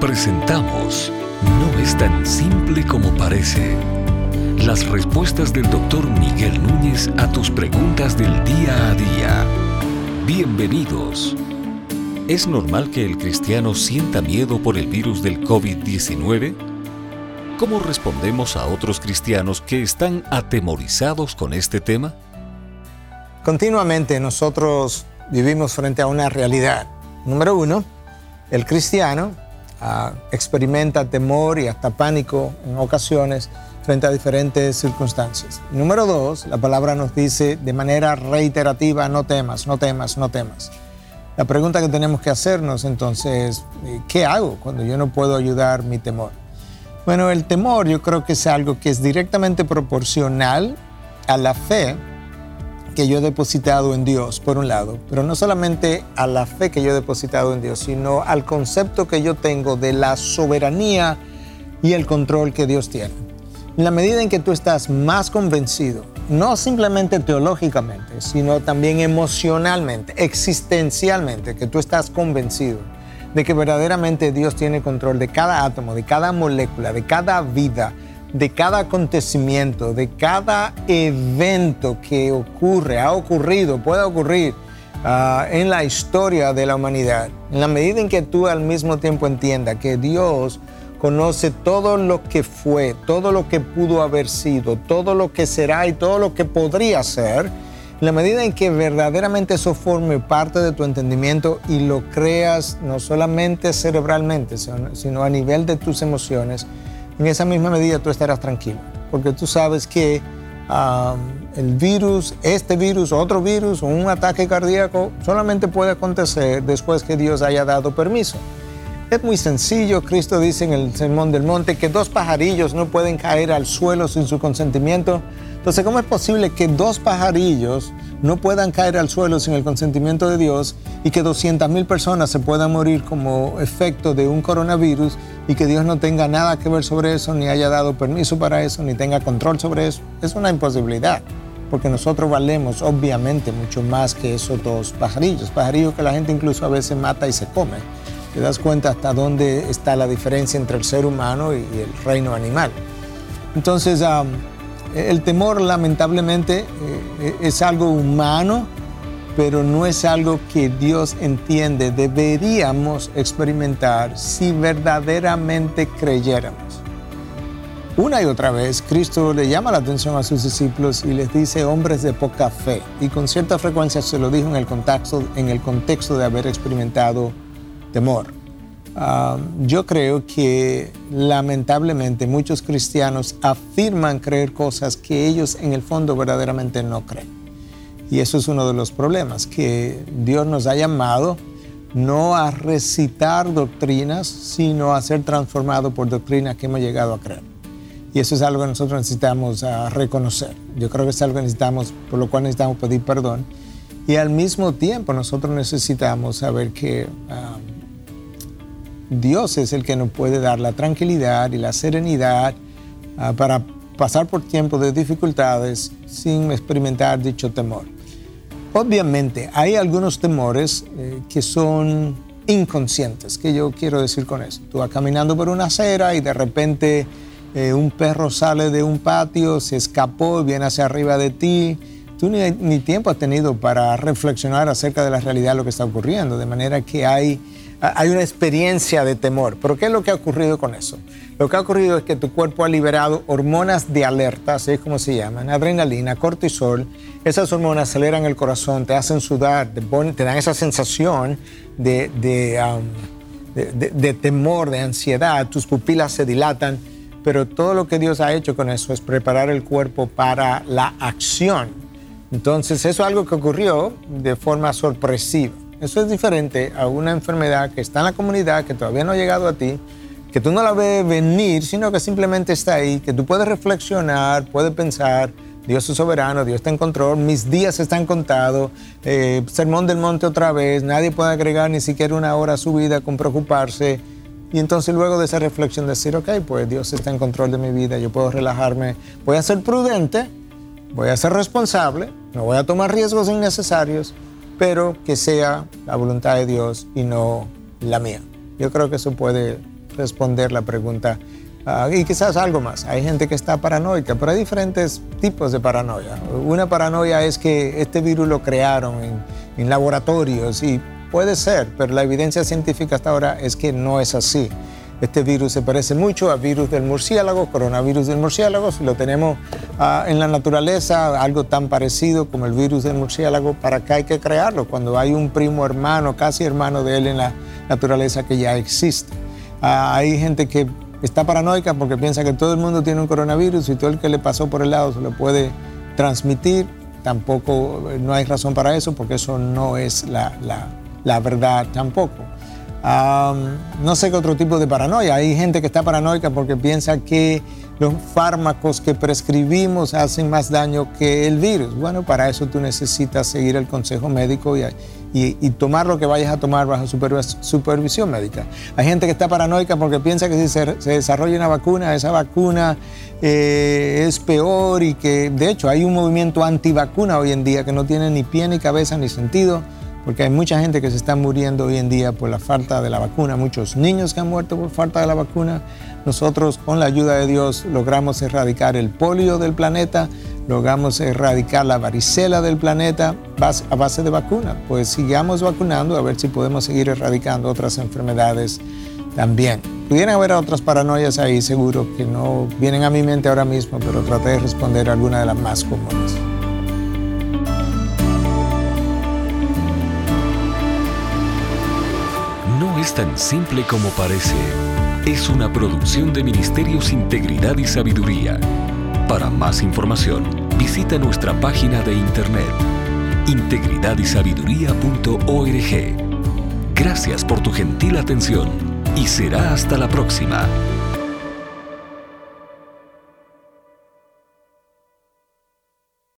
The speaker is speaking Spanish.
Presentamos No es tan simple como parece. Las respuestas del doctor Miguel Núñez a tus preguntas del día a día. Bienvenidos. ¿Es normal que el cristiano sienta miedo por el virus del COVID-19? ¿Cómo respondemos a otros cristianos que están atemorizados con este tema? Continuamente nosotros vivimos frente a una realidad. Número uno, el cristiano ah, experimenta temor y hasta pánico en ocasiones frente a diferentes circunstancias. Número dos, la palabra nos dice de manera reiterativa, no temas, no temas, no temas. La pregunta que tenemos que hacernos entonces es, ¿qué hago cuando yo no puedo ayudar mi temor? Bueno, el temor yo creo que es algo que es directamente proporcional a la fe que yo he depositado en Dios, por un lado, pero no solamente a la fe que yo he depositado en Dios, sino al concepto que yo tengo de la soberanía y el control que Dios tiene. En la medida en que tú estás más convencido, no simplemente teológicamente, sino también emocionalmente, existencialmente, que tú estás convencido de que verdaderamente Dios tiene control de cada átomo, de cada molécula, de cada vida, de cada acontecimiento, de cada evento que ocurre, ha ocurrido, puede ocurrir uh, en la historia de la humanidad. En la medida en que tú al mismo tiempo entiendas que Dios conoce todo lo que fue, todo lo que pudo haber sido, todo lo que será y todo lo que podría ser, en la medida en que verdaderamente eso forme parte de tu entendimiento y lo creas no solamente cerebralmente, sino a nivel de tus emociones, en esa misma medida tú estarás tranquilo, porque tú sabes que el virus, este virus, otro virus un ataque cardíaco solamente puede acontecer después que Dios haya dado permiso. Es muy sencillo, Cristo dice en el Sermón del Monte que dos pajarillos no pueden caer al suelo sin su consentimiento. Entonces, ¿cómo es posible que dos pajarillos no puedan caer al suelo sin el consentimiento de Dios y que 200 mil personas se puedan morir como efecto de un coronavirus y que Dios no tenga nada que ver sobre eso, ni haya dado permiso para eso, ni tenga control sobre eso? Es una imposibilidad, porque nosotros valemos obviamente mucho más que esos dos pajarillos, pajarillos que la gente incluso a veces mata y se come te das cuenta hasta dónde está la diferencia entre el ser humano y el reino animal. Entonces, el temor lamentablemente eh, es algo humano, pero no es algo que Dios entiende. Deberíamos experimentar si verdaderamente creyéramos. Una y otra vez, Cristo le llama la atención a sus discípulos y les dice hombres de poca fe. Y con cierta frecuencia se lo dijo en el contexto de haber experimentado temor. Ah, yo creo que lamentablemente muchos cristianos afirman creer cosas que ellos en el fondo verdaderamente no creen. Y eso es uno de los problemas, que Dios nos ha llamado no a recitar doctrinas, sino a ser transformados por doctrinas que hemos llegado a creer. Y eso es algo que nosotros necesitamos ah, reconocer. Yo creo que es algo que necesitamos, por lo cual necesitamos pedir perdón. Y al mismo tiempo nosotros necesitamos saber que ah, Dios es el que nos puede dar la tranquilidad y la serenidad ah, para pasar por tiempos de dificultades sin experimentar dicho temor. Obviamente hay algunos temores eh, que son inconscientes, que yo quiero decir con eso. Tú vas caminando por una acera y de repente eh, un perro sale de un patio, se escapó viene hacia arriba de ti. Tú ni, ni tiempo has tenido para reflexionar acerca de la realidad de lo que está ocurriendo, de manera que hay hay una experiencia de temor. ¿Pero qué es lo que ha ocurrido con eso? Lo que ha ocurrido es que tu cuerpo ha liberado hormonas de alerta, así es como se llaman, adrenalina, cortisol. Esas hormonas aceleran el corazón, te hacen sudar, te, dan esa sensación um, de, de, temor, de ansiedad, tus pupilas se dilatan, pero todo lo que Dios ha hecho con eso es preparar el cuerpo para la acción. Entonces, eso es algo que ocurrió de forma sorpresiva. Eso es diferente a una enfermedad que está en la comunidad, que todavía no ha llegado a ti, que tú no la ves venir, sino que simplemente está ahí, que tú puedes reflexionar, puedes pensar, Dios es soberano, Dios está en control, mis días están contados, eh, sermón del monte otra vez, nadie puede agregar ni siquiera una hora a su vida con preocuparse. Y entonces luego de esa reflexión decir, ok, pues Dios está en control de mi vida, yo puedo relajarme, voy a ser prudente, voy a ser responsable, no voy a tomar riesgos innecesarios, pero que sea la voluntad de Dios y no la mía. Yo creo que eso puede responder la pregunta. Ah, y quizás algo más. Hay gente que está paranoica, pero hay diferentes tipos de paranoia. Una paranoia es que este virus lo crearon en, en laboratorios y puede ser, pero la evidencia científica hasta ahora es que no es así. Este virus se parece mucho al virus del murciélago, coronavirus del murciélago. Si lo tenemos ah, en la naturaleza, algo tan parecido como el virus del murciélago, ¿para qué hay que crearlo? Cuando hay un primo hermano, casi hermano de él en la naturaleza que ya existe. Ah, hay gente que está paranoica porque piensa que todo el mundo tiene un coronavirus y todo el que le pasó por el lado se lo puede transmitir. Tampoco, no hay razón para eso porque eso no es la verdad tampoco no sé qué otro tipo de paranoia. Hay gente que está paranoica porque piensa que los fármacos que prescribimos hacen más daño que el virus. Bueno, para eso tú necesitas seguir el consejo médico y, tomar lo que vayas a tomar bajo supervisión médica. Hay gente que está paranoica porque piensa que si se, desarrolla una vacuna, esa vacuna eh, es peor y que de hecho hay un movimiento antivacuna hoy en día que no tiene ni pie ni cabeza ni sentido porque hay mucha gente que se está muriendo hoy en día por la falta de la vacuna, muchos niños que han muerto por falta de la vacuna. Nosotros, con la ayuda de Dios, logramos erradicar el polio del planeta, logramos erradicar la varicela del planeta a base de vacuna. Pues sigamos vacunando a ver si podemos seguir erradicando otras enfermedades también. Pudieran haber otras paranoias ahí, seguro, que no vienen a mi mente ahora mismo, pero traté de responder alguna de las más comunes. Es tan simple como parece. Es una producción de Ministerios Integridad y Sabiduría. Para más información, visita nuestra página de internet integridadysabiduría.org. Gracias por tu gentil atención y será hasta la próxima.